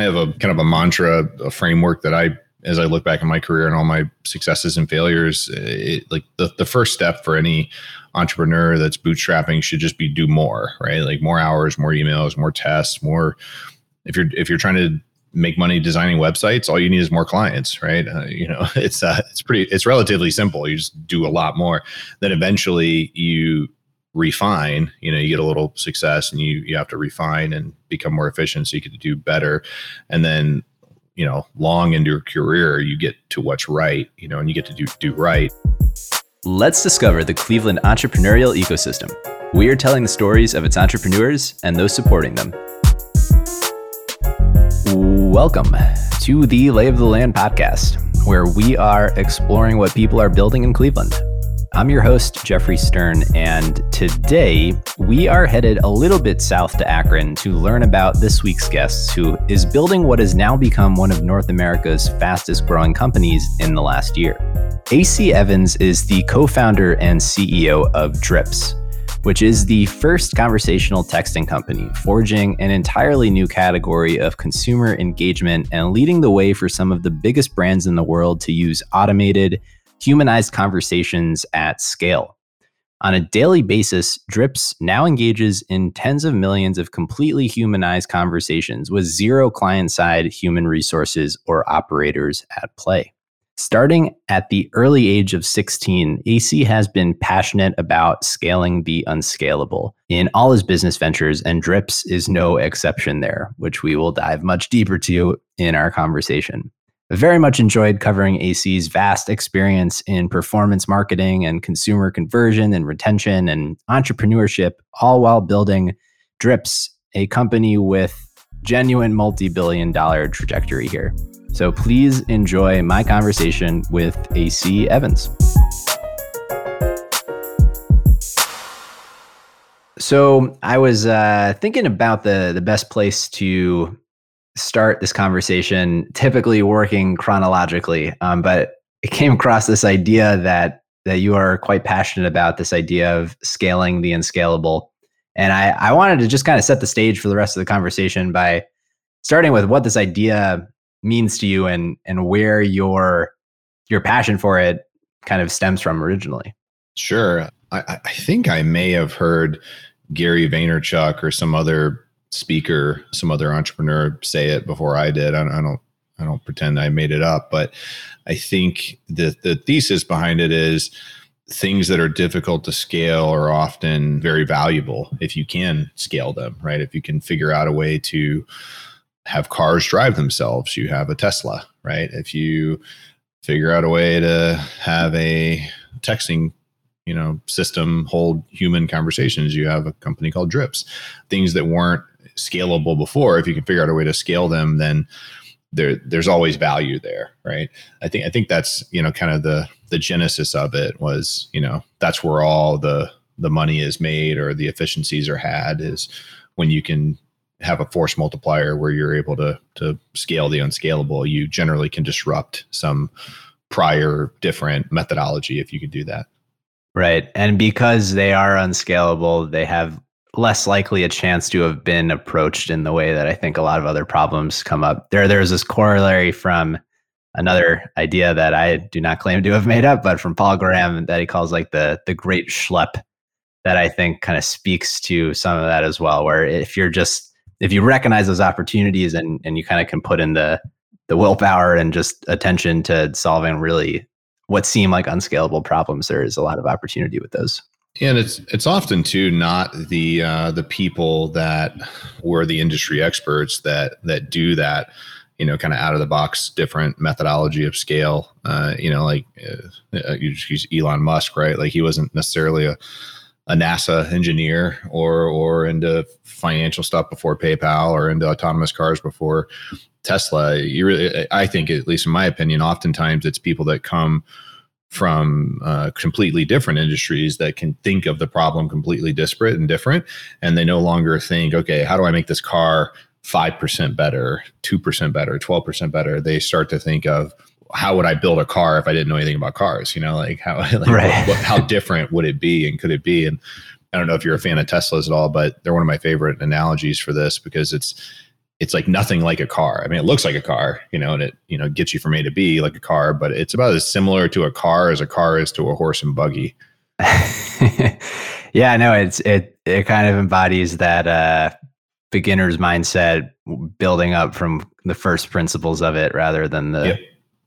I have a kind of a mantra, a framework that I, as I look back in my career and all my successes and failures, it, like the, the first step for any entrepreneur that's bootstrapping should just be do more, right? Like more hours, more emails, more tests, more. If you're if you're trying to make money designing websites, all you need is more clients, right? Uh, you know, it's uh, it's pretty it's relatively simple. You just do a lot more. Then eventually you refine you know you get a little success and you you have to refine and become more efficient so you can do better. And then you know long into your career you get to what's right you know and you get to do do right. Let's discover the cleveland entrepreneurial ecosystem. We are telling the stories of its entrepreneurs and those supporting them. Welcome to the lay of the land podcast where we are exploring what people are building in cleveland I'm your host, Jeffrey Stern, and today we are headed a little bit south to Akron to learn about this week's guest, who is building what has now become one of North America's fastest growing companies in the last year. AC Evans is the co founder and CEO of Drips, which is the first conversational texting company, forging an entirely new category of consumer engagement and leading the way for some of the biggest brands in the world to use automated, humanized conversations at scale. On a daily basis, Drips now engages in tens of millions of completely humanized conversations with zero client side human resources or operators at play. Starting at the early age of 16, AC has been passionate about scaling the unscalable in all his business ventures, and Drips is no exception there, which we will dive much deeper to in our conversation very much enjoyed covering AC's vast experience in performance marketing and consumer conversion and retention and entrepreneurship, all while building Drips, a company with genuine multi billion dollar trajectory here. So please enjoy my conversation with AC Evans. So I was uh, thinking about the the best place to start this conversation typically working chronologically, um, but it came across this idea that that you are quite passionate about this idea of scaling the unscalable. And I, I wanted to just kind of set the stage for the rest of the conversation by starting with what this idea means to you and and where your your passion for it kind of stems from originally. Sure. I, I think I may have heard Gary Vaynerchuk or some other speaker, some other entrepreneur say it before I did. I don't, I don't, I don't pretend I made it up, but I think the the thesis behind it is things that are difficult to scale are often very valuable if you can scale them, right? If you can figure out a way to have cars drive themselves, you have a Tesla, right? If you figure out a way to have a texting you know system hold human conversations you have a company called drips things that weren't scalable before if you can figure out a way to scale them then there there's always value there right? I think i think that's you know kind of the the genesis of it was you know that's where all the the money is made or the efficiencies are had is when you can have a force multiplier where you're able to to scale the unscalable you generally can disrupt some prior different methodology if you can do that. Right. And because they are unscalable they have less likely a chance to have been approached in the way that I think a lot of other problems come up. There, there's this corollary from another idea that I do not claim to have made up, but from Paul Graham that he calls like the the great schlep that I think kind of speaks to some of that as well. Where if you're just if you recognize those opportunities and and you kind of can put in the the willpower and just attention to solving really what seem like unscalable problems, there is a lot of opportunity with those. And it's it's often too not the uh, the people that were the industry experts that that do that, you know, kind of out of the box different methodology of scale. Uh, you know, like uh, you just use Elon Musk, right? Like he wasn't necessarily a a NASA engineer or or into financial stuff before PayPal or into autonomous cars before Tesla. You really, I think, at least in my opinion, oftentimes it's people that come from uh, completely different industries that can think of the problem completely disparate and different. And they no longer think, okay, how do I make this car 5% better, 2% better, 12% better? They start to think of, how would I build a car if I didn't know anything about cars? You know, like how, like right. what, what, how different would it be and could it be? And I don't know if you're a fan of Teslas at all, but they're one of my favorite analogies for this because it's it's like nothing like a car. I mean, it looks like a car, you know, and it, you know, gets you from A to B like a car, but it's about as similar to a car as a car is to a horse and buggy. yeah, no, it's it it kind of embodies that uh beginner's mindset building up from the first principles of it rather than the yep.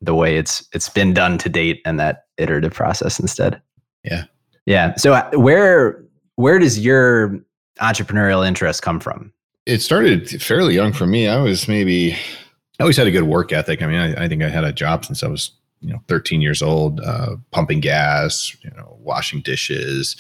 the way it's it's been done to date and that iterative process instead. Yeah. Yeah. So uh, where where does your entrepreneurial interest come from? It started fairly young for me. I was maybe I always had a good work ethic. I mean, I, I think I had a job since I was you know 13 years old, uh, pumping gas, you know, washing dishes,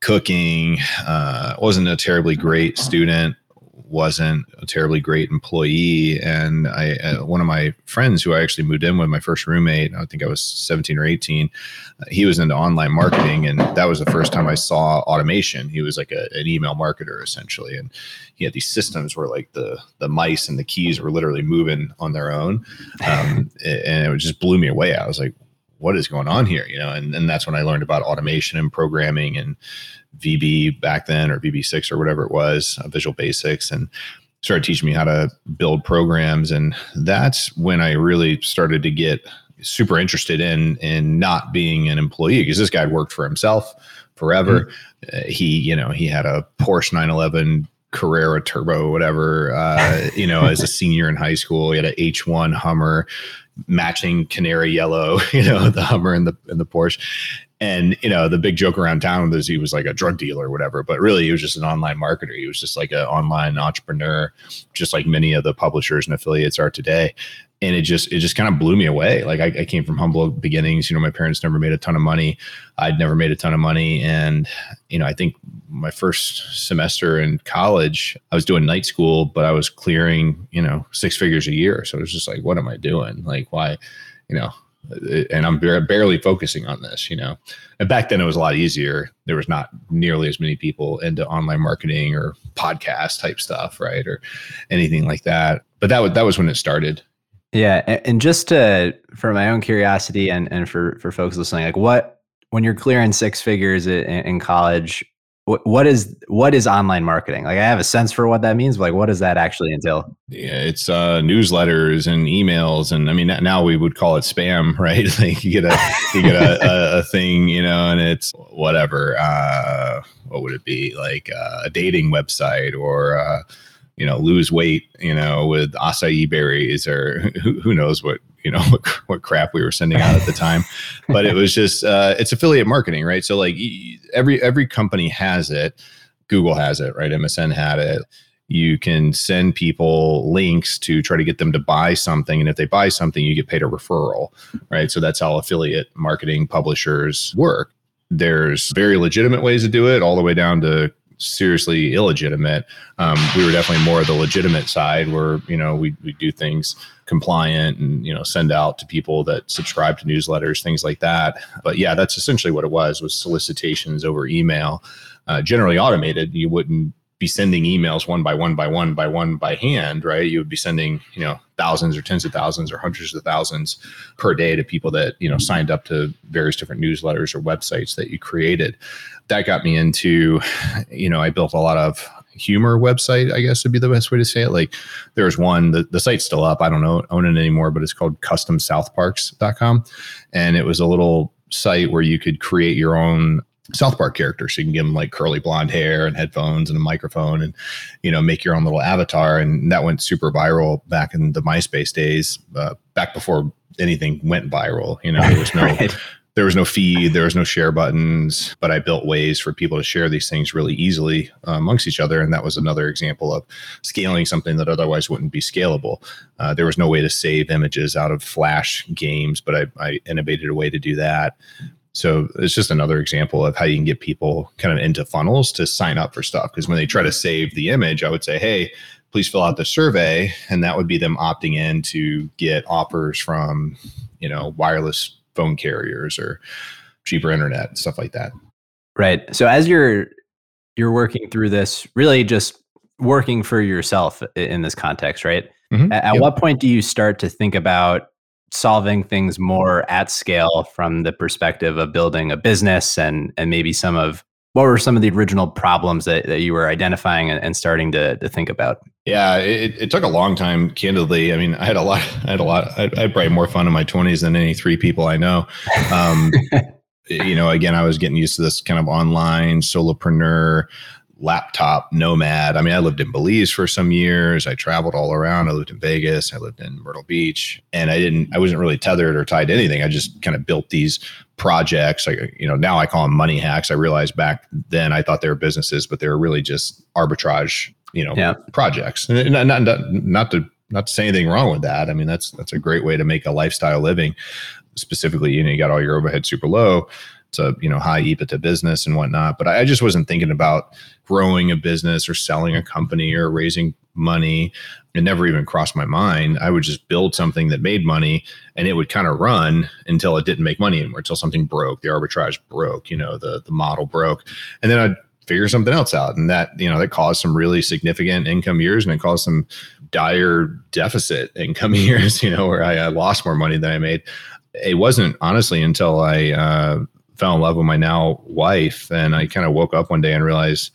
cooking. Uh, wasn't a terribly great student wasn't a terribly great employee. And I, uh, one of my friends who I actually moved in with, my first roommate, I think I was 17 or 18, uh, he was into online marketing. And that was the first time I saw automation. He was like a, an email marketer essentially. And he had these systems where like the, the mice and the keys were literally moving on their own. Um, and it just blew me away. I was like, what is going on here? You know, and, and that's when I learned about automation and programming and VB back then or VB6 or whatever it was, uh, Visual Basics, and started teaching me how to build programs. And that's when I really started to get super interested in in not being an employee because this guy worked for himself forever. Mm-hmm. Uh, he, you know, he had a Porsche 911 Carrera Turbo, whatever. Uh, you know, as a senior in high school, he had an H1 Hummer, matching canary yellow. You know, the Hummer and the and the Porsche, and you know the big joke around town was he was like a drug dealer or whatever but really he was just an online marketer he was just like an online entrepreneur just like many of the publishers and affiliates are today and it just it just kind of blew me away like I, I, came from humble beginnings you know my parents never made a ton of money i'd never made a ton of money and you know i think my first semester in college i was doing night school but i was clearing you know six figures a year so it was just like what am i doing like why you know uh, and I'm barely focusing on this, you know. And back then it was a lot easier. There was not nearly as many people into online marketing or podcast type stuff, right, or anything like that. But that was that was when it started. Yeah, and just to, for my own curiosity and and for for folks listening, like what when you're clearing six figures in, in college, what is what is online marketing? Like i have a sense for what that means but like what does that actually entail? Yeah it's uh, newsletters and emails and i mean now we would call it spam right? Like you get a you get a, a, a, thing you know and it's whatever uh, what would it be? Like uh, a dating website or uh, you know lose weight you know with acai berries or who, who knows what you know what, what crap we were sending out at the time. But it was just uh, it's affiliate marketing right? So like every every company has it. Google has it right? Msn had it. You can send people links to try to get them to buy something and if they buy something you get paid a referral right? So that's how affiliate marketing publishers work. There's very legitimate ways to do it all the way down to seriously illegitimate. Um, we were definitely more of the legitimate side where, you know, we, we do things compliant and, you know, send out to people that subscribe to newsletters, things like that. But yeah, that's essentially what it was, was solicitations over email, uh, generally automated. You wouldn't be sending emails one by one by one by one by hand, right? You would be sending, you know, thousands or tens of thousands or hundreds of thousands per day to people that, you know, signed up to various different newsletters or websites that you created. That got me into, you know, I built a lot of humor website, I guess would be the best way to say it. Like there's one, the, the site's still up. I don't know, own it anymore, but it's called customsouthparks.com. And it was a little site where you could create your own South Park character. So you can give them like curly blonde hair and headphones and a microphone and, you know, make your own little avatar. And that went super viral back in the MySpace days, uh, back before anything went viral. You know, there was no. right. There was no feed, there was no share buttons, but I built ways for people to share these things really easily uh, amongst each other. And that was another example of scaling something that otherwise wouldn't be scalable. Uh, there was no way to save images out of Flash games, but I, I innovated a way to do that. So it's just another example of how you can get people kind of into funnels to sign up for stuff. Because when they try to save the image, I would say, hey, please fill out the survey. And that would be them opting in to get offers from, you know, wireless phone carriers or cheaper internet, stuff like that. Right. So as you're you're working through this, really just working for yourself in this context, right? Mm-hmm. At, yep. what point do you start to think about solving things more at scale from the perspective of building a business and and maybe some of what were some of the original problems that, that you were identifying and, and starting to, to think about? Yeah, it, it took a long time, candidly. I mean, I had a lot, I had a lot, I, I had probably more fun in my 20s than any three people I know. Um, you know, again, I was getting used to this kind of online solopreneur laptop nomad. I mean, I lived in Belize for some years. I traveled all around. I lived in Vegas. I lived in Myrtle Beach, and I didn't. I wasn't really tethered or tied to anything. I just kind of built these projects. Like you know, now I call them money hacks. I realized back then I thought they were businesses, but they were really just arbitrage. You know, yeah. projects. Not, not, not, not to not to say anything wrong with that. I mean, that's that's a great way to make a lifestyle living. Specifically, you know, you got all your overhead super low it's a you know high EBITDA business and whatnot. But I just wasn't thinking about growing a business or selling a company or raising money. It never even crossed my mind. I would just build something that made money and it would kind of run until it didn't make money anymore, until something broke, the arbitrage broke, you know, the the model broke. And then I'd figure something else out. And that, you know, that caused some really significant income years and it caused some dire deficit income years, you know, where I, I lost more money than I made. It wasn't honestly until I uh, fell in love with my now wife. And I kind of woke up one day and realized,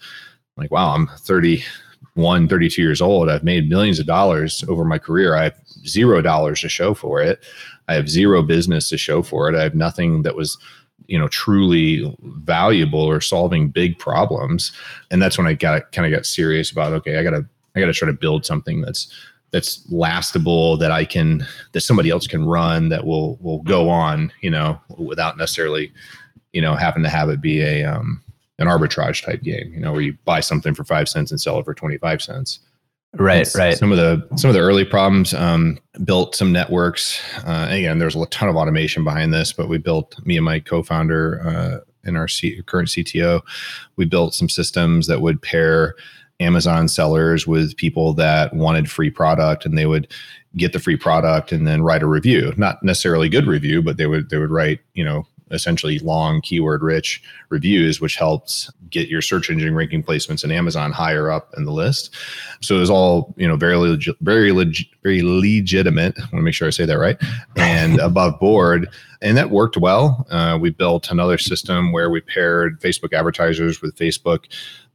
like, wow, I'm 31, 32 years old. I've made millions of dollars over my career. I have zero dollars to show for it. I have zero business to show for it. I have nothing that was, you know, truly valuable or solving big problems. And that's when I got kind of got serious about, okay, I gotta, I gotta try to build something that's that's lastable that I can that somebody else can run that will will go on, you know, without necessarily you know, happen to have it be a um, an arbitrage type game, you know, where you buy something for five cents and sell it for twenty five cents. Right, right. Some of the some of the early problems um, built some networks. Uh, again, there's a ton of automation behind this, but we built me and my co-founder uh, and our C- current CTO. We built some systems that would pair Amazon sellers with people that wanted free product, and they would get the free product and then write a review. Not necessarily good review, but they would they would write you know essentially long keyword rich reviews, which helps get your search engine ranking placements in Amazon higher up in the list. So it was all, you know, very, very, very legitimate. I want to make sure I say that right and above board. And that worked well. Uh, we built another system where we paired Facebook advertisers with Facebook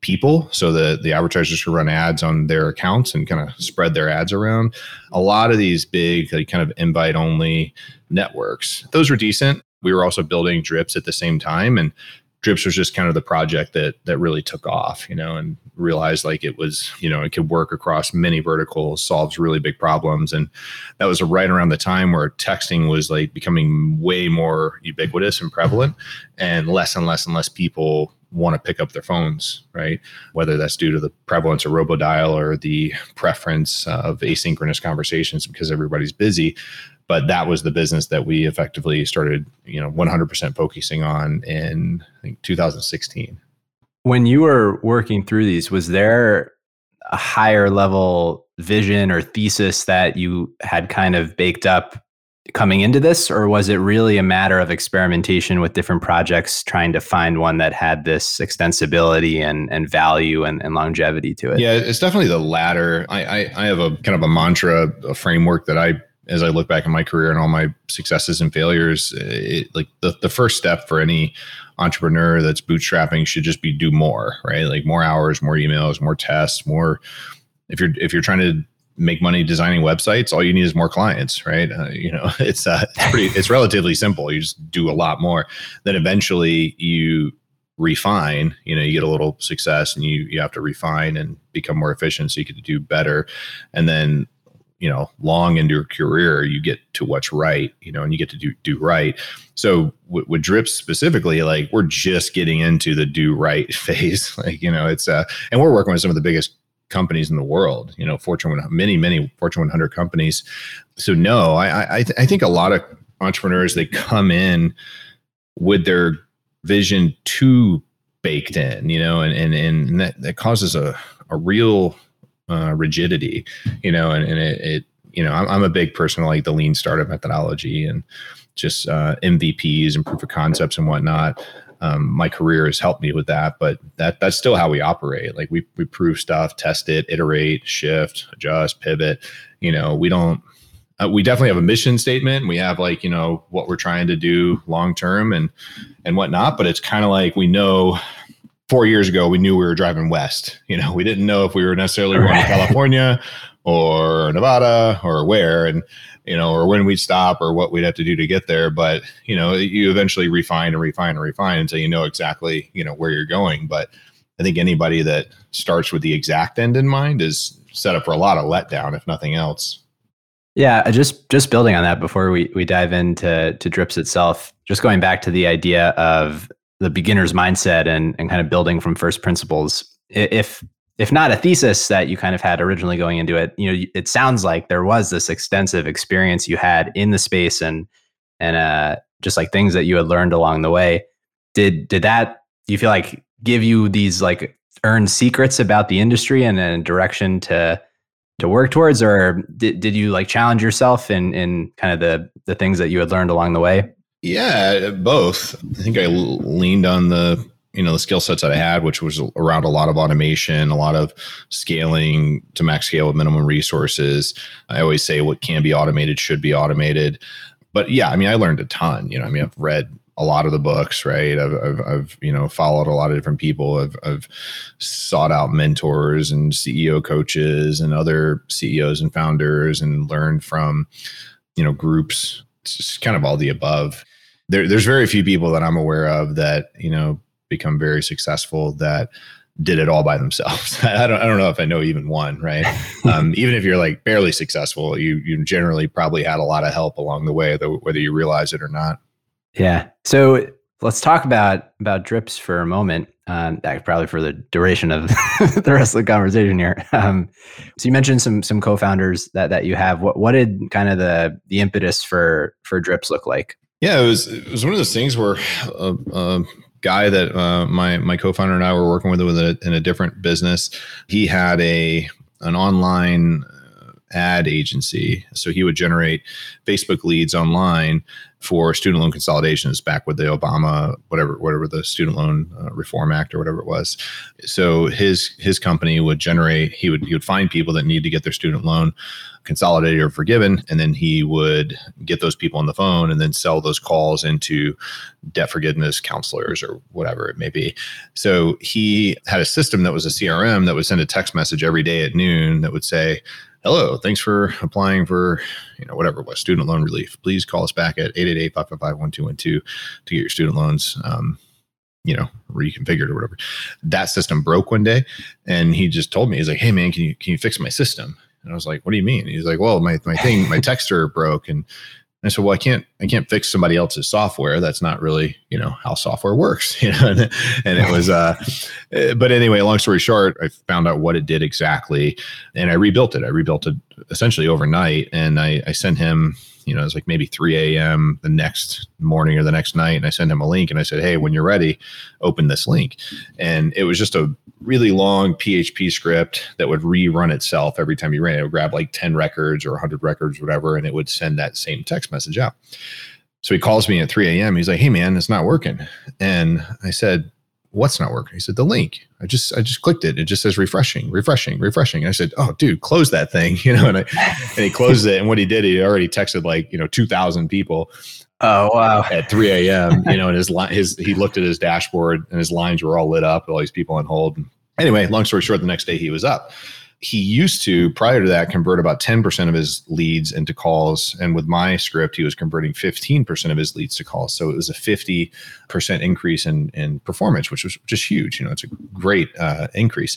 people so that the advertisers could run ads on their accounts and kind of spread their ads around. A lot of these big, like kind of invite only networks, those were decent we were also building drips at the same time and drips was just kind of the project that that really took off you know and realized like it was you know it could work across many verticals solves really big problems and that was right around the time where texting was like becoming way more ubiquitous and prevalent and less and less and less people want to pick up their phones right whether that's due to the prevalence of robodial or the preference of asynchronous conversations because everybody's busy but that was the business that we effectively started, you know, 100% focusing on in I think 2016. When you were working through these, was there a higher level vision or thesis that you had kind of baked up coming into this, or was it really a matter of experimentation with different projects, trying to find one that had this extensibility and, and value and, and longevity to it? Yeah, it's definitely the latter. I, I, I have a kind of a mantra, a framework that I as I look back in my career and all my successes and failures, it, like the, the first step for any entrepreneur that's bootstrapping should just be do more, right? Like more hours, more emails, more tests, more. If you're if you're trying to make money designing websites, all you need is more clients, right? Uh, you know, it's uh, it's pretty it's relatively simple. You just do a lot more. Then eventually you refine you know you get a little success and you you have to refine and become more efficient so you can do better and then you know long into your career you get to what's right you know and you get to do do right so with, with drips specifically like we're just getting into the do right phase like you know it's uh and we're working with some of the biggest companies in the world you know fortune 100 many many fortune 100 companies so no i i, I think a lot of entrepreneurs they come in with their vision too baked in you know and and, and that, that causes a a real uh, rigidity, you know, and, and it, it, you know, I'm, I'm, a big person like the lean startup methodology and just uh, MVPs and proof of concepts and whatnot. Um, my career has helped me with that, but that that's still how we operate. Like we we prove stuff, test it, iterate, shift, adjust, pivot. You know, we don't. Uh, we definitely have a mission statement. We have like you know what we're trying to do long term and and whatnot. But it's kind of like we know four years ago, we knew we were driving west. You know, we didn't know if we were necessarily going to California or Nevada or where, and you know, or when we'd stop or what we'd have to do to get there. But you know, you eventually refine and refine and refine until you know exactly you know where you're going. But I think anybody that starts with the exact end in mind is set up for a lot of letdown, if nothing else. Yeah, just just building on that before we we dive into to Drips itself, just going back to the idea of the beginner's mindset and and kind of building from first principles. If if not a thesis that you kind of had originally going into it, you know, it sounds like there was this extensive experience you had in the space and and uh, just like things that you had learned along the way. Did did that you feel like give you these like earned secrets about the industry and a direction to to work towards, or did did you like challenge yourself in in kind of the the things that you had learned along the way? Yeah, both. I think I leaned on the you know the skill sets that I had, which was around a lot of automation, a lot of scaling to max scale with minimum resources. I always say what can be automated should be automated. But yeah, I mean, I learned a ton. You know, I mean, I've read a lot of the books, right? I've, I've, I've, you know followed a lot of different people. I've, I've sought out mentors and CEO coaches and other CEOs and founders, and learned from you know groups. It's just kind of all the above. There, there's very few people that I'm aware of that you know become very successful that did it all by themselves. I don't I don't know if I know even one, right? um, even if you're like barely successful, you you generally probably had a lot of help along the way, though, whether you realize it or not. Yeah. So let's talk about about drips for a moment. Um, probably for the duration of the rest of the conversation here. Um, so you mentioned some some co-founders that that you have. What what did kind of the the impetus for for drips look like? Yeah, it was it was one of those things where a, a guy that uh, my my co-founder and I were working with, a, in a different business. He had a an online uh, ad agency, so he would generate Facebook leads online for student loan consolidations back with the Obama whatever whatever the student loan uh, reform act or whatever it was. So his his company would generate he would he would find people that need to get their student loan consolidated or forgiven and then he would get those people on the phone and then sell those calls into debt forgiveness counselors or whatever it may be. So he had a system that was a CRM that would send a text message every day at noon that would say hello, thanks for applying for, you know, whatever it was, student loan relief. Please call us back at 888-555-1212 to get your student loans, um, you know, reconfigured or whatever. That system broke one day and he just told me, he's like, hey man, can you, can you fix my system? And I was like, what do you mean? He's like, well, my, my thing, my texter broke and I said, well, I can't, I can't fix somebody else's software. That's not really, you know, how software works, you know? and, and it was, uh, but anyway, long story short, I found out what it did exactly and I rebuilt it. I rebuilt it essentially overnight and I, I sent him, you know, it was like maybe 3 a.m. the next morning or the next night. And I sent him a link and I said, Hey, when you're ready, open this link. And it was just a really long PHP script that would rerun itself every time you ran it. It would grab like 10 records or 100 records, whatever, and it would send that same text message out. So he calls me at 3 a.m. He's like, Hey, man, it's not working. And I said, what's not working? He said, the link. I just, I just clicked it. It just says refreshing, refreshing, refreshing. And I said, oh, dude, close that thing, you know, and I, and he closed it. And what he did, he already texted like, you know, 2000 people. Oh, wow. At 3 a.m., you know, and his, line, his, he looked at his dashboard and his lines were all lit up, all these people on hold. Anyway, long story short, the next day he was up he used to prior to that convert about 10% of his leads into calls. And with my script he was converting 15% of his leads to calls. So it was a 50% increase in, in performance which was just huge. You know it's a great uh, increase.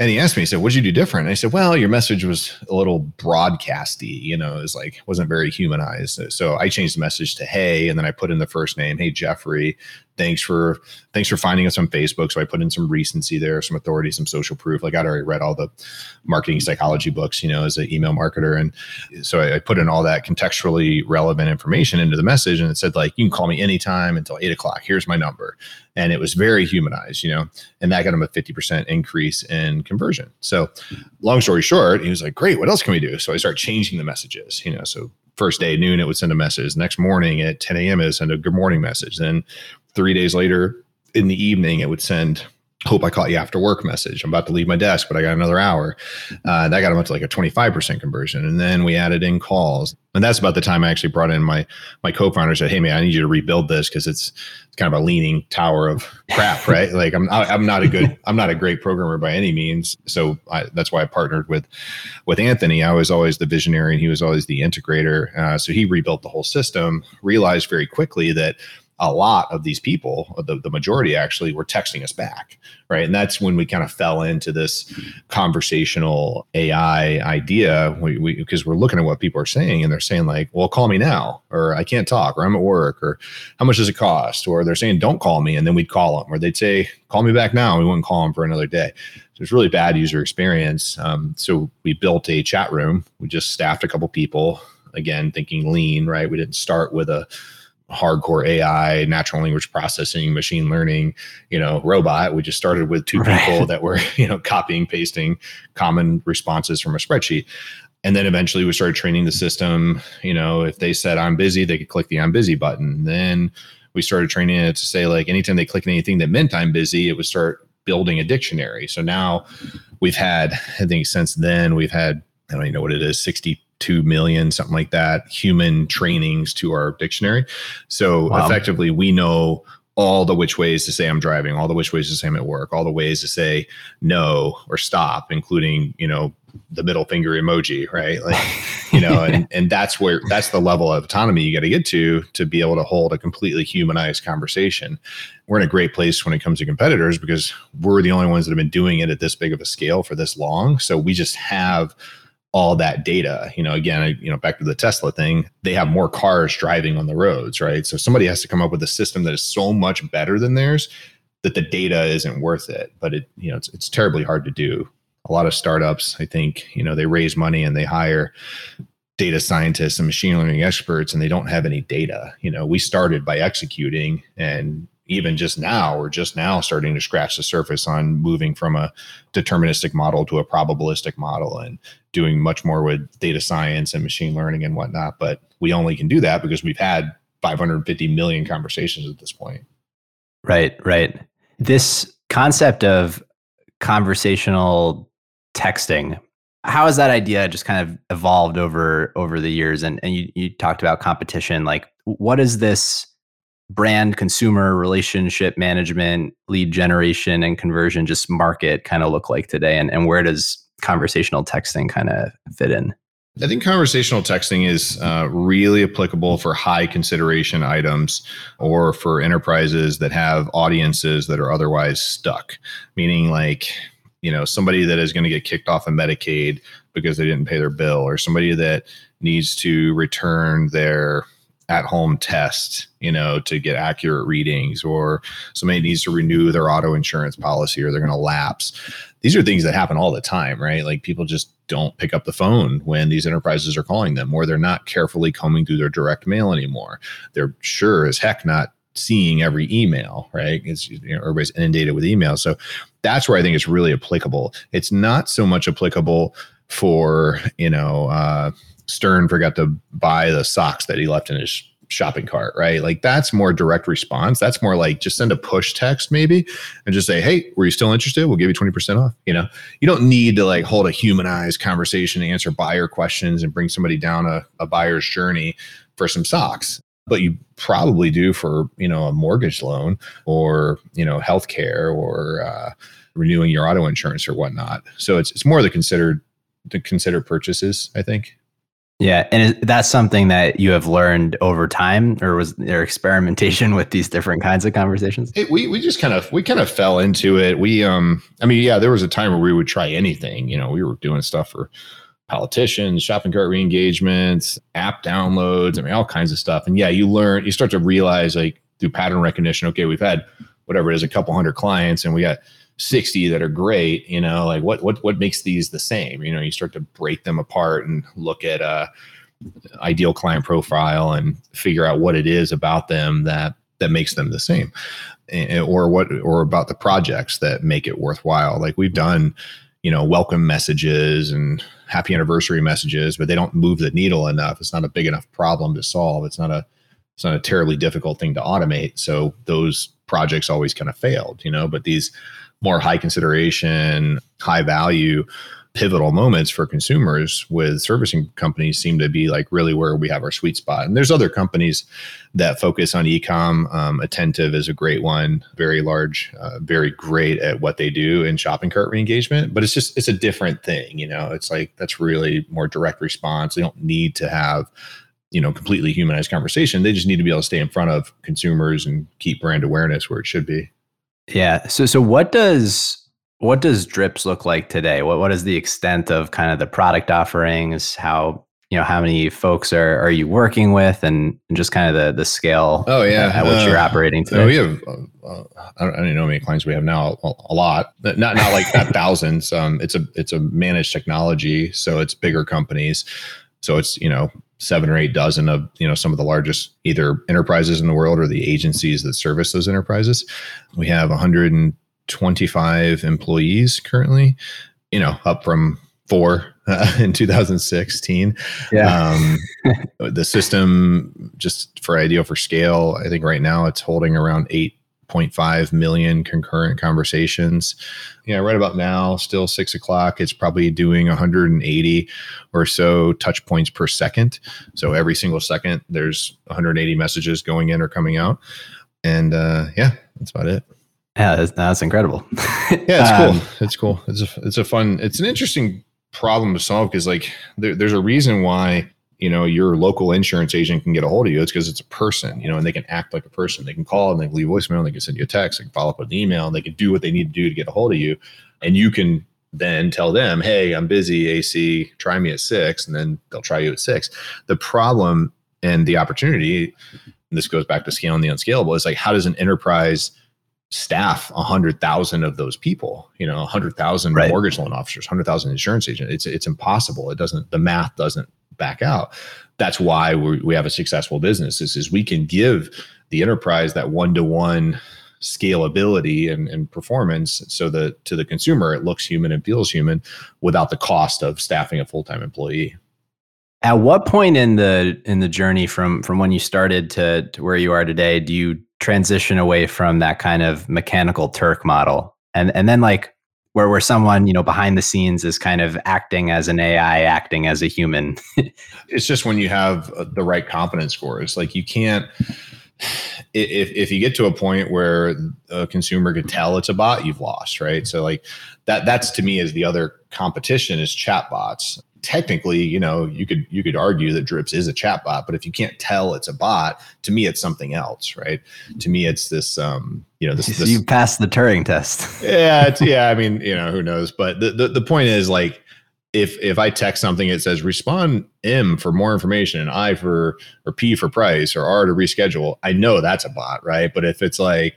And he asked me, he said, What'd you do different? And I said, Well, your message was a little broadcasty, you know, it was like, wasn't very humanized. So I changed the message to Hey, and then I put in the first name, Hey, Jeffrey thanks for thanks for finding us on Facebook. So I put in some recency there, some authority, some social proof. Like I'd already read all the marketing psychology books, you know, as an email marketer, and so I, I put in all that contextually relevant information into the message, and it said like you can call me anytime until eight o'clock. Here's my number, and it was very humanized, you know, and that got him a fifty percent increase in conversion. So, long story short, he was like, "Great, what else can we do?" So I started changing the messages, you know, so first day noon it would send a message next morning at 10 a.m it would send a good morning message then three days later in the evening, it would send hope I caught you after work message. I'm about to leave my desk, but I got another hour. Uh, that got them up to like a 25% conversion. And then we added in calls. And that's about the time I actually brought in my my co-founder said, Hey man, I need you to rebuild this because it's it's kind of a leaning tower of crap, right? like I'm I'm not a good I'm not a great programmer by any means. So I, that's why I partnered with with Anthony. I was always the visionary and he was always the integrator. Uh, so he rebuilt the whole system, realized very quickly that a lot of these people, the, the majority actually, were texting us back, right? And that's when we kind of fell into this conversational AI idea we, we, because we're looking at what people are saying and they're saying like, well, call me now, or I can't talk, or I'm at work, or how much does it cost? Or they're saying, don't call me. And then we'd call them, or they'd say, call me back now. And We wouldn't call them for another day. So it's really bad user experience. Um, so we built a chat room. We just staffed a couple people, again, thinking lean, right? We didn't start with a hardcore AI, natural language processing, machine learning, you know, robot. We just started with two right. people that were, you know, copying, pasting common responses from a spreadsheet. And then eventually we started training the system. You know, if they said I'm busy, they could click the I'm busy button. Then we started training it to say like anytime they click anything that meant I'm busy, it would start building a dictionary. So now we've had, I think since then we've had, I don't even know what it is, 60 two million, something like that, human trainings to our dictionary. So wow. effectively, we know all the which ways to say I'm driving, all the which ways to say I'm at work, all the ways to say no or stop, including, you know, the middle finger emoji, right? Like, you know, and, and that's where that's the level of autonomy you got to get to to be able to hold a completely humanized conversation. We're in a great place when it comes to competitors because we're the only ones that have been doing it at this big of a scale for this long. So we just have all that data. You know, again, you know, back to the Tesla thing, they have more cars driving on the roads, right? So somebody has to come up with a system that is so much better than theirs that the data isn't worth it. But it, you know, it's it's terribly hard to do. A lot of startups, I think, you know, they raise money and they hire data scientists and machine learning experts and they don't have any data. You know, we started by executing and even just now, we're just now starting to scratch the surface on moving from a deterministic model to a probabilistic model and doing much more with data science and machine learning and whatnot. But we only can do that because we've had 550 million conversations at this point. Right, right. This concept of conversational texting how has that idea just kind of evolved over over the years and and you, you talked about competition like what is this brand consumer relationship management lead generation and conversion just market kind of look like today and, and where does conversational texting kind of fit in I think conversational texting is uh, really applicable for high consideration items or for enterprises that have audiences that are otherwise stuck. Meaning, like, you know, somebody that is going to get kicked off of Medicaid because they didn't pay their bill, or somebody that needs to return their at home test, you know, to get accurate readings, or somebody needs to renew their auto insurance policy or they're going to lapse. These are things that happen all the time, right? Like people just don't pick up the phone when these enterprises are calling them, or they're not carefully combing through their direct mail anymore. They're sure as heck not seeing every email, right? It's you know, everybody's inundated with emails. So that's where I think it's really applicable. It's not so much applicable for, you know, uh, Stern forgot to buy the socks that he left in his shopping cart, right? Like that's more direct response. That's more like just send a push text maybe and just say, Hey, were you still interested? We'll give you 20% off. You know, you don't need to like hold a humanized conversation, answer buyer questions and bring somebody down a, a buyer's journey for some socks. But you probably do for, you know, a mortgage loan or, you know, healthcare or uh, renewing your auto insurance or whatnot. So it's, it's more the considered, the considered purchases, I think. Yeah, and that's something that you have learned over time, or was there experimentation with these different kinds of conversations? It, we we just kind of we kind of fell into it. We um, I mean, yeah, there was a time where we would try anything. You know, we were doing stuff for politicians, shopping cart reengagements, app downloads. I mean, all kinds of stuff. And yeah, you learn, you start to realize like through pattern recognition. Okay, we've had whatever it is, a couple hundred clients, and we got 60 that are great you know like what what what makes these the same? You know you start to break them apart and look at a ideal client profile and figure out what it is about them that that makes them the same or what or about the projects that make it worthwhile. Like we've done you know welcome messages and happy anniversary messages but they don't move the needle enough. It's not a big enough problem to solve. It's not a it's not a terribly difficult thing to automate. So those projects always kind of failed you know but these more high consideration, high value pivotal moments for consumers with servicing companies seem to be like really where we have our sweet spot. And there's other companies that focus on ecom. Um, Attentive is a great one, very large, uh, very great at what they do in shopping cart reengagement. But it's just it's a different thing, you know. It's like that's really more direct response. They don't need to have you know completely humanized conversation. They just need to be able to stay in front of consumers and keep brand awareness where it should be. Yeah. So so what does what does drips look like today? What what is the extent of kind of the product offerings? How you know how many folks are are you working with? And, and just kind of the the scale oh yeah. at which uh, you're operating today we have uh, uh, I, don't, I don't know how many clients we have now a, a lot not not like thousands. Um it's a it's a managed technology so it's bigger companies. So it's you know seven or eight dozen of you know some of the largest either enterprises in the world or the agencies that service those enterprises we have 125 employees currently, you know, up from four uh, in 2016. Yeah. Um, the system, just for ideal for scale, I think right now it's holding around 8.5 million concurrent conversations. Yeah, right about now, still six o'clock, it's probably doing 180 or so touch points per second. So every single second, there's 180 messages going in or coming out. And uh, yeah, that's about it. Yeah, that's, that's incredible. yeah, it's um, cool. It's cool. It's a it's a fun. It's an interesting problem to solve because like there, there's a reason why you know your local insurance agent can get a hold of you. It's because it's a person, you know, and they can act like a person. They can call and they can leave voicemail. And they can send you a text. They can follow up with an email. And they can do what they need to do to get a hold of you. And you can then tell them, "Hey, I'm busy. AC, try me at six, and then they'll try you at six. The problem and the opportunity, and this goes back to scaling the unscalable, is like how does an enterprise staff a hundred thousand of those people, you know, a hundred thousand right. mortgage loan officers, hundred thousand insurance agents. It's it's impossible. It doesn't the math doesn't back out. That's why we have a successful business. Is is we can give the enterprise that one to one scalability and, and performance so that to the consumer it looks human and feels human without the cost of staffing a full-time employee at what point in the in the journey from from when you started to, to where you are today do you transition away from that kind of mechanical Turk model, and and then like where where someone you know behind the scenes is kind of acting as an AI, acting as a human. it's just when you have uh, the right confidence scores, like you can't. If if you get to a point where a consumer could tell it's a bot, you've lost, right? So like that that's to me is the other competition is chatbots technically, you know, you could you could argue that Drips is a chatbot, but if you can't tell it's a bot, to me it's something else, right? To me, it's this um, you know, this, this you passed the Turing test. yeah, it's yeah, I mean, you know, who knows? But the, the the point is like if if I text something, it says respond M for more information and I for or P for price or R to reschedule, I know that's a bot, right? But if it's like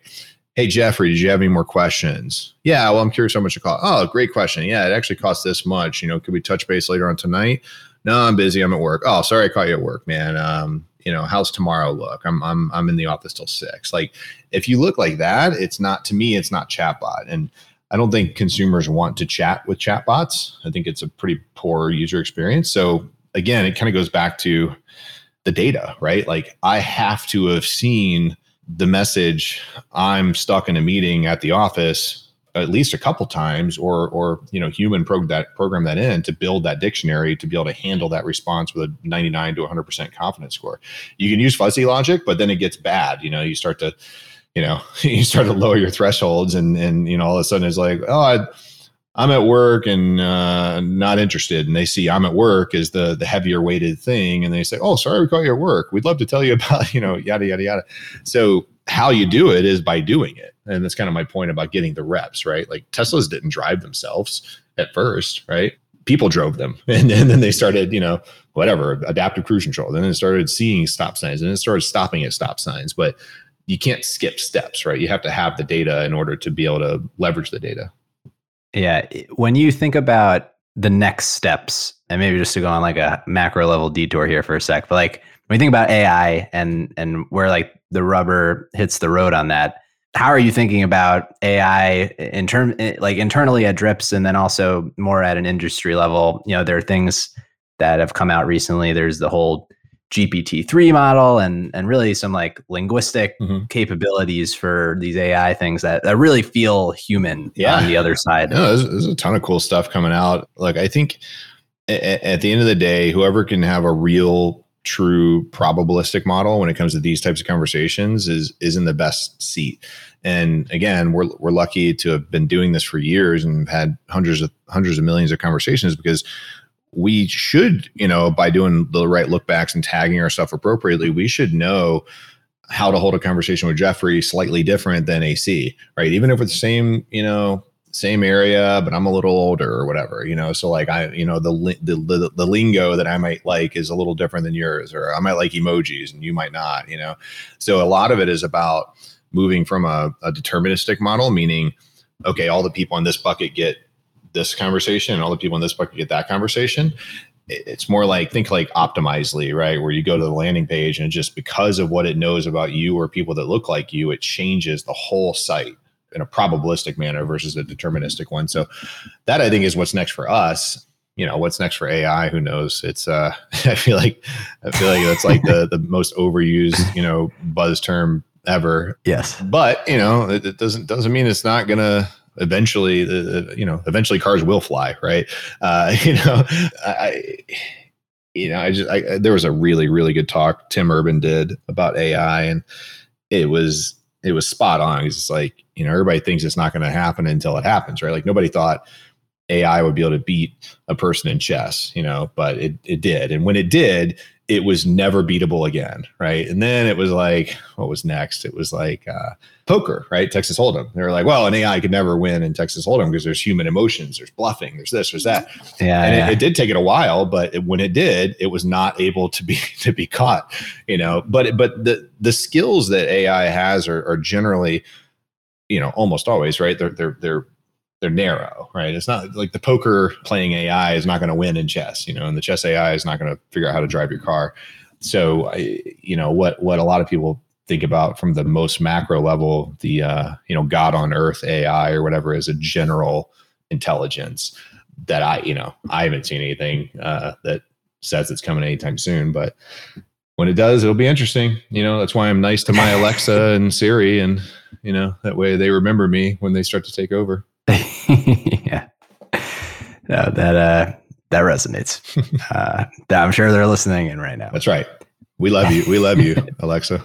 Hey, Jeffrey, did you have any more questions? Yeah, well, I'm curious how much it costs. Oh, great question. Yeah, it actually costs this much. You know, could we touch base later on tonight? No, I'm busy. I'm at work. Oh, sorry, I caught you at work, man. Um, you know, how's tomorrow look? I'm I'm I'm in the office till six. Like, if you look like that, it's not to me, it's not chatbot. And I don't think consumers want to chat with chatbots. I think it's a pretty poor user experience. So again, it kind of goes back to the data, right? Like I have to have seen the message i'm stuck in a meeting at the office at least a couple times or or you know human program that program that in to build that dictionary to be able to handle that response with a 99 to 100% confidence score. You can use fuzzy logic but then it gets bad you know you start to you know you start to lower your thresholds and and you know all of a sudden it's like oh I, I'm at work and uh, not interested, and they see I'm at work as the the heavier weighted thing, and they say, "Oh, sorry, we caught you at work. We'd love to tell you about you know yada yada yada." So how you do it is by doing it, and that's kind of my point about getting the reps, right? Like Teslas didn't drive themselves at first, right? People drove them, and, and then they started, you know, whatever adaptive cruise control. Then it started seeing stop signs, and it started stopping at stop signs, but you can't skip steps, right? You have to have the data in order to be able to leverage the data. Yeah. When you think about the next steps, and maybe just to go on like a macro level detour here for a sec, but like when you think about AI and and where like the rubber hits the road on that, how are you thinking about AI in term eh, like internally at Drips and then also more at an industry level? You know, there are things that have come out recently. There's the whole GPT-3 model and and really some like linguistic Mhm. capabilities for these AI things that, that really feel human Yeah. on the other side. No, there's, there's a ton of cool stuff coming out. Like I think at, at the end of the day, whoever can have a real, true probabilistic model when it comes to these types of conversations is is in the best seat. And again, we're we're lucky to have been doing this for years and had hundreds of hundreds of millions of conversations because we should, you know, by doing the right look backs and tagging our stuff appropriately, we should know how to hold a conversation with Jeffrey slightly different than AC, right? Even if it's the same, you know, same area, but I'm a little older or whatever, you know. So like I, you know, the the the, the lingo that I might like is a little different than yours, or I might like emojis and you might not, you know. So a lot of it is about moving from a, a deterministic model, meaning, okay, all the people in this bucket get this conversation, and all the people in this bucket get that conversation. It's more like think like Optimizely, right? Where you go to the landing page and just because of what it knows about you or people that look like you, it changes the whole site in a probabilistic manner versus a deterministic one. So that I think is what's next for us. You know, what's next for AI? Who knows? It's uh I feel like I feel like that's like the the most overused, you know, buzz term ever. Yes. But, you know, it, it doesn't doesn't mean it's not gonna eventually uh, you know eventually cars will fly right? Uh you know i you know i just I, there was a really really good talk tim urban did about ai and it was it was spot on. It's like you know everybody thinks it's not going to happen until it happens right? Like nobody thought ai would be able to beat a person in chess you know but it, it did. And when it did it was never beatable again right and then it was like what was next it was like uh poker, right? Texas Hold'em. They were like, well, an AI could never win in Texas Hold'em because there's human emotions, there's bluffing, there's this, there's that. Yeah. and yeah. it, it did take it a while, but it, when it did, it was not able to be to be caught. You know, but but the the skills that AI has are, are generally, you know, almost always right. They're they're they're they're narrow, right? It's not like the poker playing AI is not going to win in chess, you know, and the chess AI is not going to figure out how to drive your car. So, I, you know, what what a lot of people think about from the most macro level, the uh, you know, God on Earth AI or whatever is a general intelligence that I, you know, I haven't seen anything uh, that says it's coming anytime soon, but when it does, it'll be interesting. You know, that's why I'm nice to my Alexa and Siri, and you know, that way they remember me when they start to take over. yeah. No, that uh that resonates. uh that I'm sure they're listening in right now. That's right. We love you. We love you, Alexa.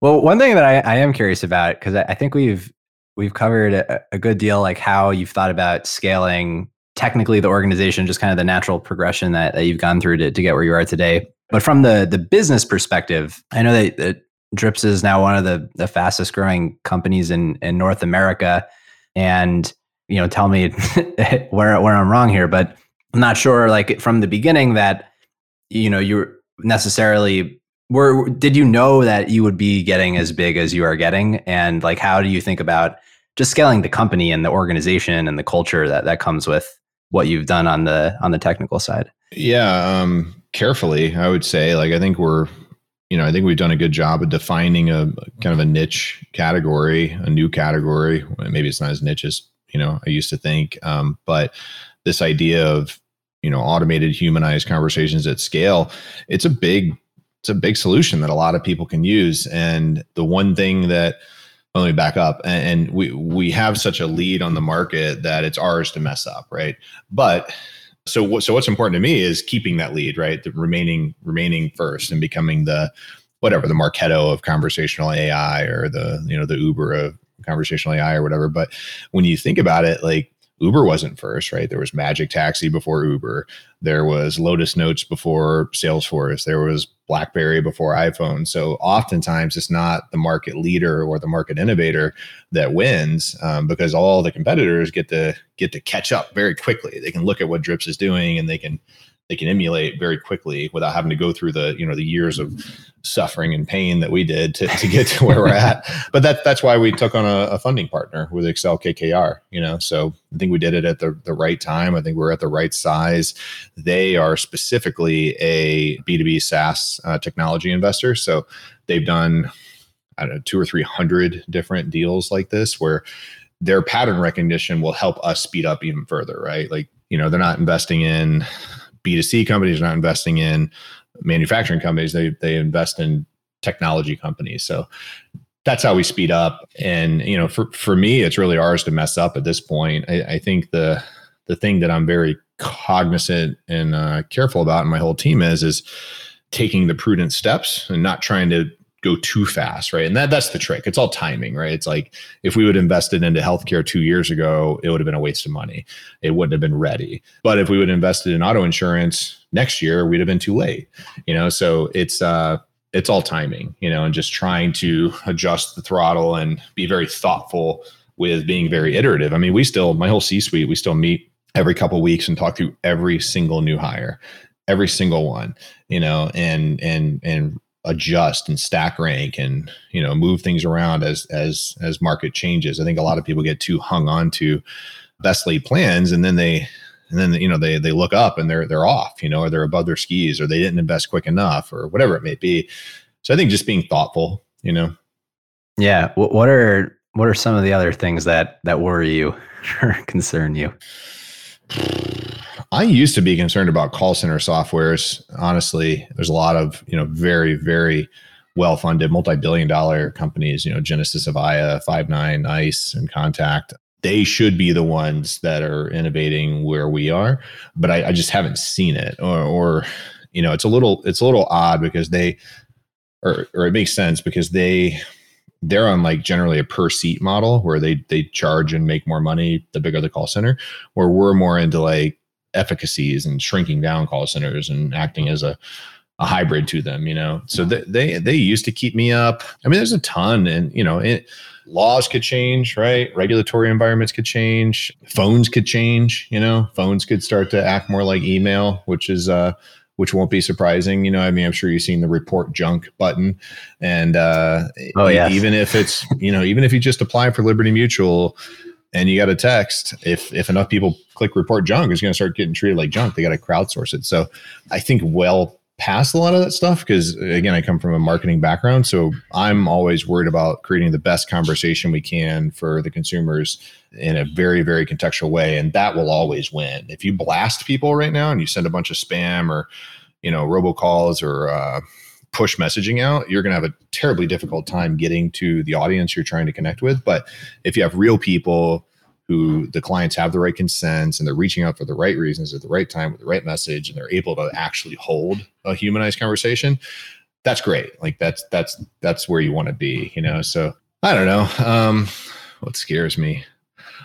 well, one thing that I, I am curious about because I, I think we've we've covered a, a good deal, like how you've thought about scaling technically the organization, just kind of the natural progression that, that you've gone through to, to get where you are today. But from the the business perspective, I know that, that Drips is now one of the the fastest growing companies in in North America, and you know, tell me where where I'm wrong here, but I'm not sure. Like from the beginning, that you know you necessarily were did you know that you would be getting as big as you are getting and like how do you think about just scaling the company and the organization and the culture that that comes with what you've done on the on the technical side Yeah, um, carefully, I would say. Like, I think we're, you know, I think we've done a good job of defining a kind of a niche category, a new category. Maybe it's not as niche as you know I used to think, um, but this idea of you know automated, humanized conversations at scale, it's a big, it's a big solution that a lot of people can use. And the one thing that let me back up and, and we we have such a lead on the market that it's ours to mess up right but so what so what's important to me is keeping that lead right? The remaining remaining first and becoming the whatever the marketo of conversational ai or the you know the uber of conversational ai or whatever. But when you think about it like uber wasn't first right? There was magic taxi before uber. There was lotus notes before salesforce. There was blackberry before iphone. So oftentimes it's not the market leader or the market innovator that wins um, because all the competitors get to get to catch up very quickly. They can look at what drips is doing and they can they can emulate very quickly without having to go through the you know the years of suffering and pain that we did to, to get to where we're at. But that that's why we took on a, a funding partner with Accel-KKR you know? So i think we did it at the, the right time. I think we're at the right size. They are specifically a b2b saas uh, technology investor. So they've done I don't know, two or three hundred different deals like this where their pattern recognition will help us speed up even further, right? Like, you know, they're not investing in B2C companies, they're not investing in manufacturing companies, they they invest in technology companies. So that's how we speed up. And you know, for for me, it's really ours to mess up at this point. I, I think the the thing that I'm very cognizant and uh, careful about, and my whole team is, is taking the prudent steps and not trying to go too fast, right? And that that's the trick. It's all timing, right? It's like if we would have invested into healthcare two years ago, it would have been a waste of money. It wouldn't have been ready. But if we would have invested in auto insurance next year, we'd have been too late. You know, so it's uh it's all timing, you know, and just trying to adjust the throttle and be very thoughtful with being very iterative. I mean, we still my whole C-suite, we still meet every couple weeks and talk through every single new hire every single one you know and and and adjust and stack rank and you know move things around as as as market changes i think a lot of people get too hung on to best laid plans and then they and then you know they they look up and they're they're off you know or they're above their skis or they didn't invest quick enough or whatever it may be so i think just being thoughtful you know yeah what are what are some of the other things that that worry you or concern you I used to be concerned about call center softwares. Honestly, there's a lot of you know very very well funded multi billion dollar companies. You know Genesys, Avaya, Five9, NICE inContact. They should be the ones that are innovating where we are, but I, I just haven't seen it. Or, or, you know, it's a little it's a little odd because they, or or it makes sense because they they're on like generally a per seat model where they they charge and make more money the bigger the call center where we're more into like efficacies and shrinking down call centers and acting as a, a hybrid to them, you know. So they, they they used to keep me up. I mean, there's a ton, and you know, it, laws could change, right? Regulatory environments could change. Phones could change. You know, phones could start to act more like email, which is uh, which won't be surprising. You know, I mean, I'm sure you've seen the report junk button, and uh, oh yeah, even if it's you know, even if you just apply for Liberty Mutual and you got a text if if enough people click report junk it's going to start getting treated like junk. They got to crowdsource it. So i think well past a lot of that stuff because again i come from a marketing background so i'm always worried about creating the best conversation we can for the consumers in a very very contextual way and that will always win. If you blast people right now and you send a bunch of spam or you know robocalls or uh, push messaging out, you're going to have a terribly difficult time getting to the audience you're trying to connect with. But if you have real people who the clients have the right consents and they're reaching out for the right reasons at the right time with the right message and they're able to actually hold a humanized conversation, that's great. Like that's that's that's where you want to be, you know. So I don't know. Um, what scares me?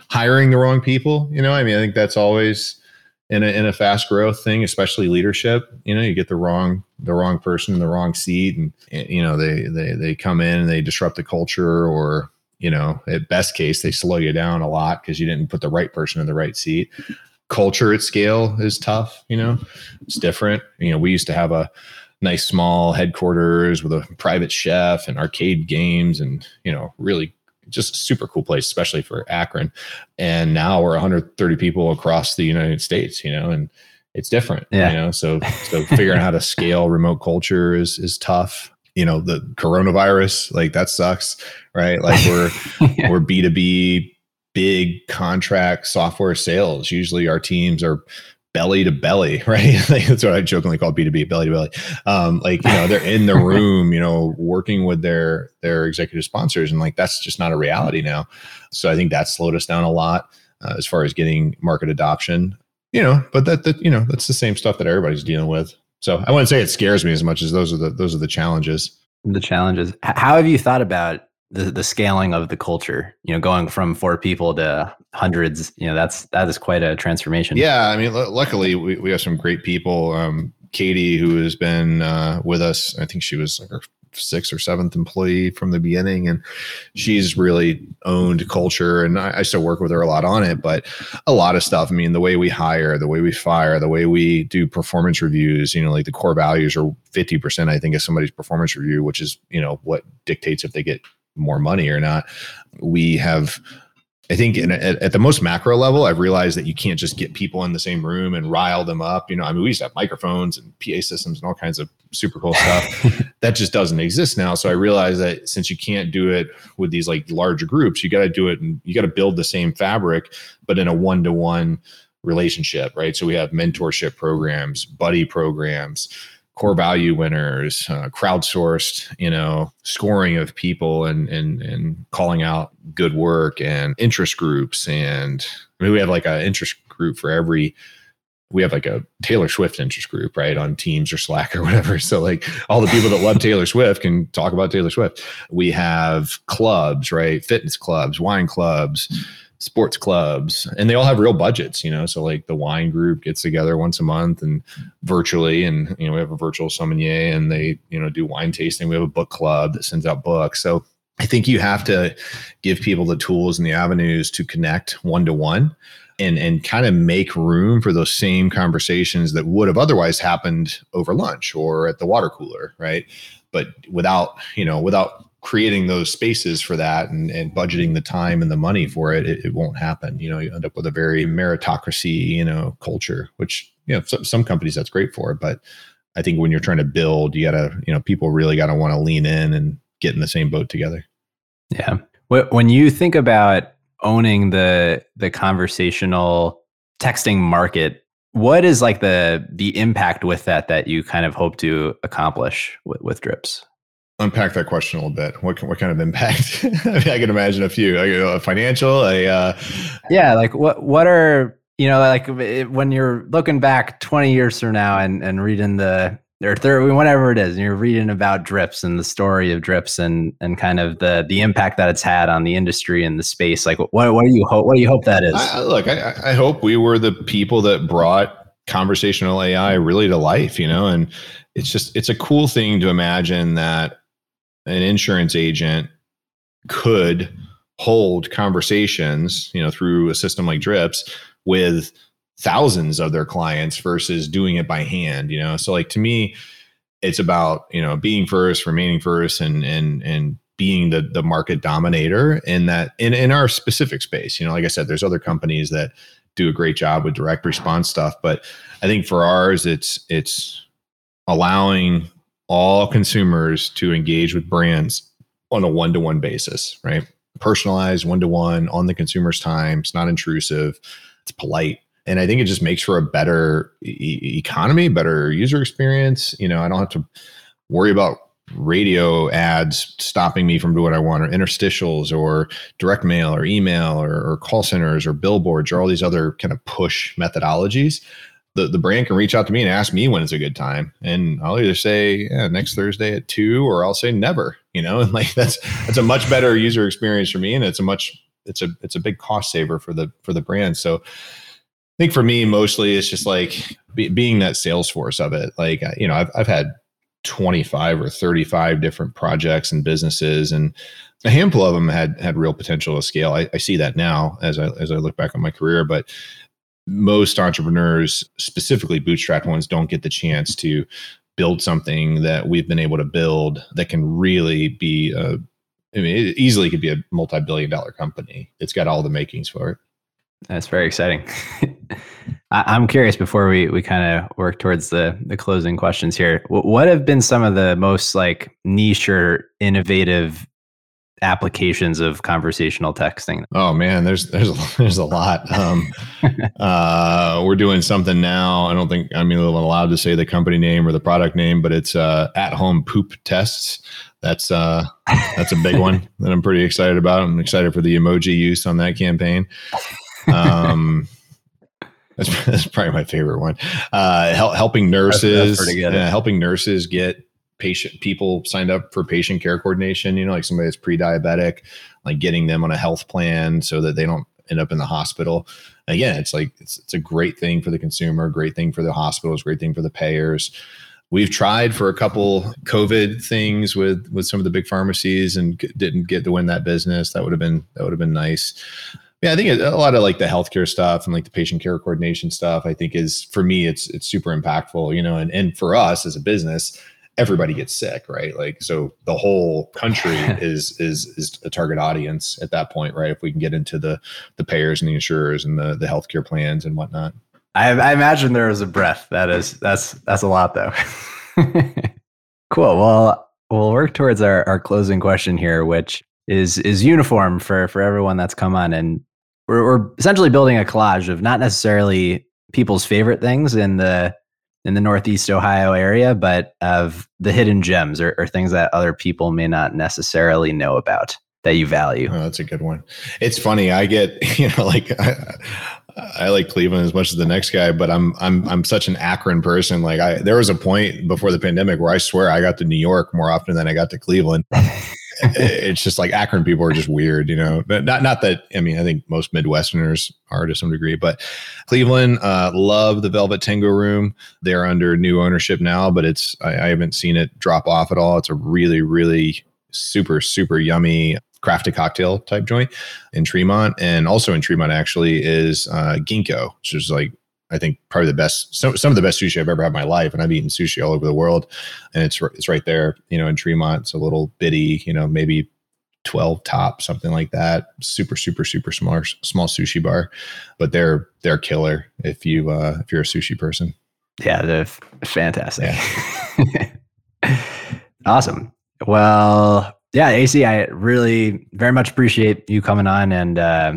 Hiring the wrong people, you know. I mean, I think that's always in a in a fast growth thing, especially leadership. You know, you get the wrong the wrong person in the wrong seat, and eh, you know they they they come in and they disrupt the culture, or you know, at best case they slow you down a lot because you didn't put the right person in the right seat. Culture at scale is tough. You know, it's different. You know, we used to have a nice small headquarters with a private chef and arcade games and you know really just super cool place, especially for Akron. And now we're 130 people across the United States, you know, and it's different. Yeah. You know, so so figuring out how to scale remote culture is is tough. You know, the coronavirus, like that sucks, right? Like we're yeah. we're B2B big contract software sales. Usually our teams are belly to belly, right? like that's what I jokingly call B2B, belly to belly. Um, like, you know, they're in the room, you know, working with their their executive sponsors. And like that's just not a reality now. So I think that slowed us down a lot uh, as far as getting market adoption. You know, but that that, you know, that's the same stuff that everybody's dealing with. So I wouldn't say it scares me as much as those are the those are the challenges. The challenges. How have you thought about the the scaling of the culture you know going from four people to hundreds you know that's that is quite a transformation yeah i mean l- luckily we, we have some great people um, katie who has been uh, with us i think she was like our sixth or seventh employee from the beginning and she's really owned culture and I, I still work with her a lot on it but a lot of stuff i mean the way we hire the way we fire the way we do performance reviews you know like the core values are 50% i think of somebody's performance review which is you know what dictates if they get more money or not. We have, I think, in, at, at, the most macro level, I've realized that you can't just get people in the same room and rile them up. You know, I mean, we used to have microphones and PA systems and all kinds of super cool stuff. that just doesn't exist now. So I realized that since you can't do it with these like large groups, you got to do it and you got to build the same fabric, but in a one to one relationship, right? So we have mentorship programs, buddy programs core value winners, uh, crowdsourced, you know, scoring of people and and and calling out good work and interest groups. And I mean, we have like an interest group for every. We have like a Taylor Swift interest group, right, on Teams or Slack or whatever. So like all the people that love Taylor Swift can talk about Taylor Swift. We have clubs, right, fitness clubs, wine clubs sports clubs and they all have real budgets you know so like the wine group gets together once a month and virtually and you know we have a virtual sommelier and they you know do wine tasting we have a book club that sends out books so i think you have to give people the tools and the avenues to connect one to one and and kind of make room for those same conversations that would have otherwise happened over lunch or at the water cooler right but without you know without creating those spaces for that and, and budgeting the time and the money for it, it, it, won't happen. You know, you end up with a very meritocracy, you know, culture, which, you know, some, some companies that's great for, but I think when you're trying to build, you gotta, you know, people really gotta want to lean in and get in the same boat together. Yeah. When you think about owning the, the conversational texting market, what is like the, the impact with that, that you kind of hope to accomplish with, with drips? unpack that question a little bit. What what kind of impact? I, mean, I can imagine a few. like, A financial, a uh, yeah. Like what what are you know like when you're looking back 20 years from now and and reading the or third whatever it is, and you're reading about drips and the story of drips and and kind of the the impact that it's had on the industry and the space. Like what what do you hope? What do you hope that is? I, look, I, I hope we were the people that brought conversational AI really to life. You know, and it's just it's a cool thing to imagine that an insurance agent could hold conversations, you know, through a system like Drips with thousands of their clients versus doing it by hand, you know. So like to me, it's about, you know, being first, remaining first and and and being the the market dominator in that in, in our specific space. You know, like I said, there's other companies that do a great job with direct response stuff, but I think for ours it's it's allowing all consumers to engage with brands on a one to one basis, right? Personalized, one to one, on the consumer's time. It's not intrusive, it's polite. And I think it just makes for a better e- economy, better user experience. You know, I don't have to worry about radio ads stopping me from doing what I want, or interstitials, or direct mail, or email, or, or call centers, or billboards, or all these other kind of push methodologies the, the brand can reach out to me and ask me when it's a good time. And I'll either say yeah, next Thursday at two, or I'll say never, you know, and like that's, that's a much better user experience for me. And it's a much, it's a, it's a big cost saver for the, for the brand. So think for me, mostly it's just like be, being that Salesforce of it. Like, you know, I've, I've had 25 or 35 different projects and businesses and a handful of them had, had real potential to scale. I, I see that now as I, as I look back on my career, but most entrepreneurs, specifically bootstrapped ones, don't get the chance to build something that we've been able to build that can really be a, I mean, it easily could be a multi-billion dollar company. It's got all the makings for it. That's very exciting. I'm curious before we, we kind of work towards the, the closing questions here. What have been some of the most like niche or innovative applications of conversational texting? Oh man, there's there's a, there's a lot. Um, uh, we're doing something now. I don't think I'm even allowed to say the company name or the product name, but it's uh, at home poop tests. That's uh, that's a big one that I'm pretty excited about. I'm excited for the emoji use on that campaign. Um, that's, that's probably my favorite one. Uh, hel- helping nurses, that's, that's helping nurses get patient people signed up for patient care coordination, you know, like somebody that's pre-diabetic, like getting them on a health plan so that they don't end up in the hospital. Again, it's like it's, it's a great thing for the consumer, great thing for the hospitals, great thing for the payers. We've tried for a couple COVID things with with some of the big pharmacies and didn't get to win that business. That would have been that would have been nice. Yeah, I think a lot of like the healthcare stuff and like the patient care coordination stuff. I think is for me, it's it's super impactful. You know, and and for us as a business, everybody gets sick, right? Like so the whole country is is is a target audience at that point, right? If we can get into the the payers and the insurers and the the healthcare plans and whatnot. I, I imagine there is a breath. That is that's that's a lot though. cool. Well, we'll work towards our, our closing question here, which is is uniform for for everyone that's come on, and we're, we're essentially building a collage of not necessarily people's favorite things in the in the Northeast Ohio area, but of the hidden gems or, or things that other people may not necessarily know about that you value? Oh, that's a good one. It's funny. I get, you know, like I, I, like Cleveland as much as the next guy, but I'm I'm I'm such an Akron person. Like I there was a point before the pandemic where I swear I got to New York more often than I got to Cleveland. it's just like Akron people are just weird, you know. But Not not that I mean I think most Midwesterners are to some degree, but Cleveland uh, love the Velvet Tango Room. They're under new ownership now, but it's I, I haven't seen it drop off at all. It's a really really super super yummy crafted cocktail type joint in Tremont, and also in Tremont actually is uh, Ginko, which is like I think probably the best, some, some of the best sushi I've ever had in my life. And I've eaten sushi all over the world. And it's, it's right there, you know, in Tremont. It's a little bitty, you know, maybe 12 top, something like that. Super, super, super small, small sushi bar, but they're, they're killer if you, uh, if you're a sushi person. Yeah. They're fantastic. Yeah. awesome. Well, yeah, AC, I really very much appreciate you coming on and, uh,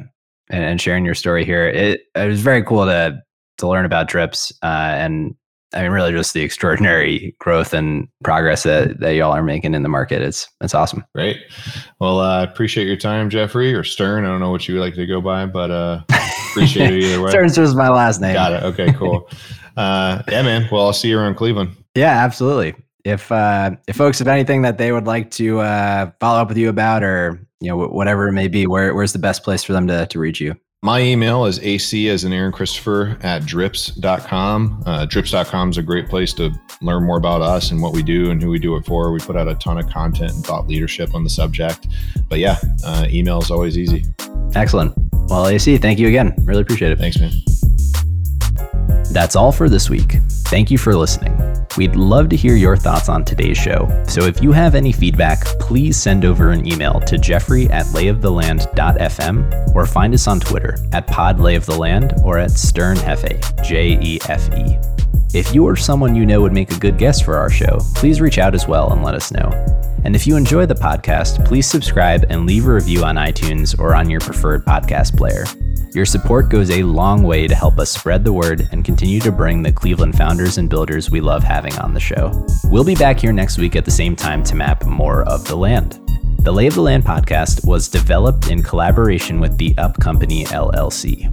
and sharing your story here. It, it was very cool to to learn about drips uh, and I mean, really, just the extraordinary growth and progress that, that y'all are making in the market. It's it's awesome. Great. Well, I uh, appreciate your time, Jeffrey or Stern. I don't know what you would like to go by, but uh, appreciate it either way. Stern's just my last name. Got it. Okay, cool. uh, yeah, man. Well, I'll see you around Cleveland. Yeah, absolutely. If uh, if folks have anything that they would like to uh, follow up with you about, or you know whatever it may be, where where's the best place for them to to reach you? My email is ac as an Aaron Christopher at drips.com. Uh, drips.com is a great place to learn more about us and what we do and who we do it for. We put out a ton of content and thought leadership on the subject. But yeah, uh, email is always easy. Excellent. Well, AC, thank you again. Really appreciate it. Thanks, man. That's all for this week. Thank you for listening. We'd love to hear your thoughts on today's show, so if you have any feedback, please send over an email to jeffrey at layoftheland.fm or find us on Twitter at podlayoftheland or at sternjefe, J-E-F-E. If you or someone you know would make a good guest for our show, please reach out as well and let us know. And if you enjoy the podcast, please subscribe and leave a review on iTunes or on your preferred podcast player. Your support goes a long way to help us spread the word and continue to bring the Cleveland founders and builders we love having on the show. We'll be back here next week at the same time to map more of the land. The Lay of the Land podcast was developed in collaboration with the Up Company LLC.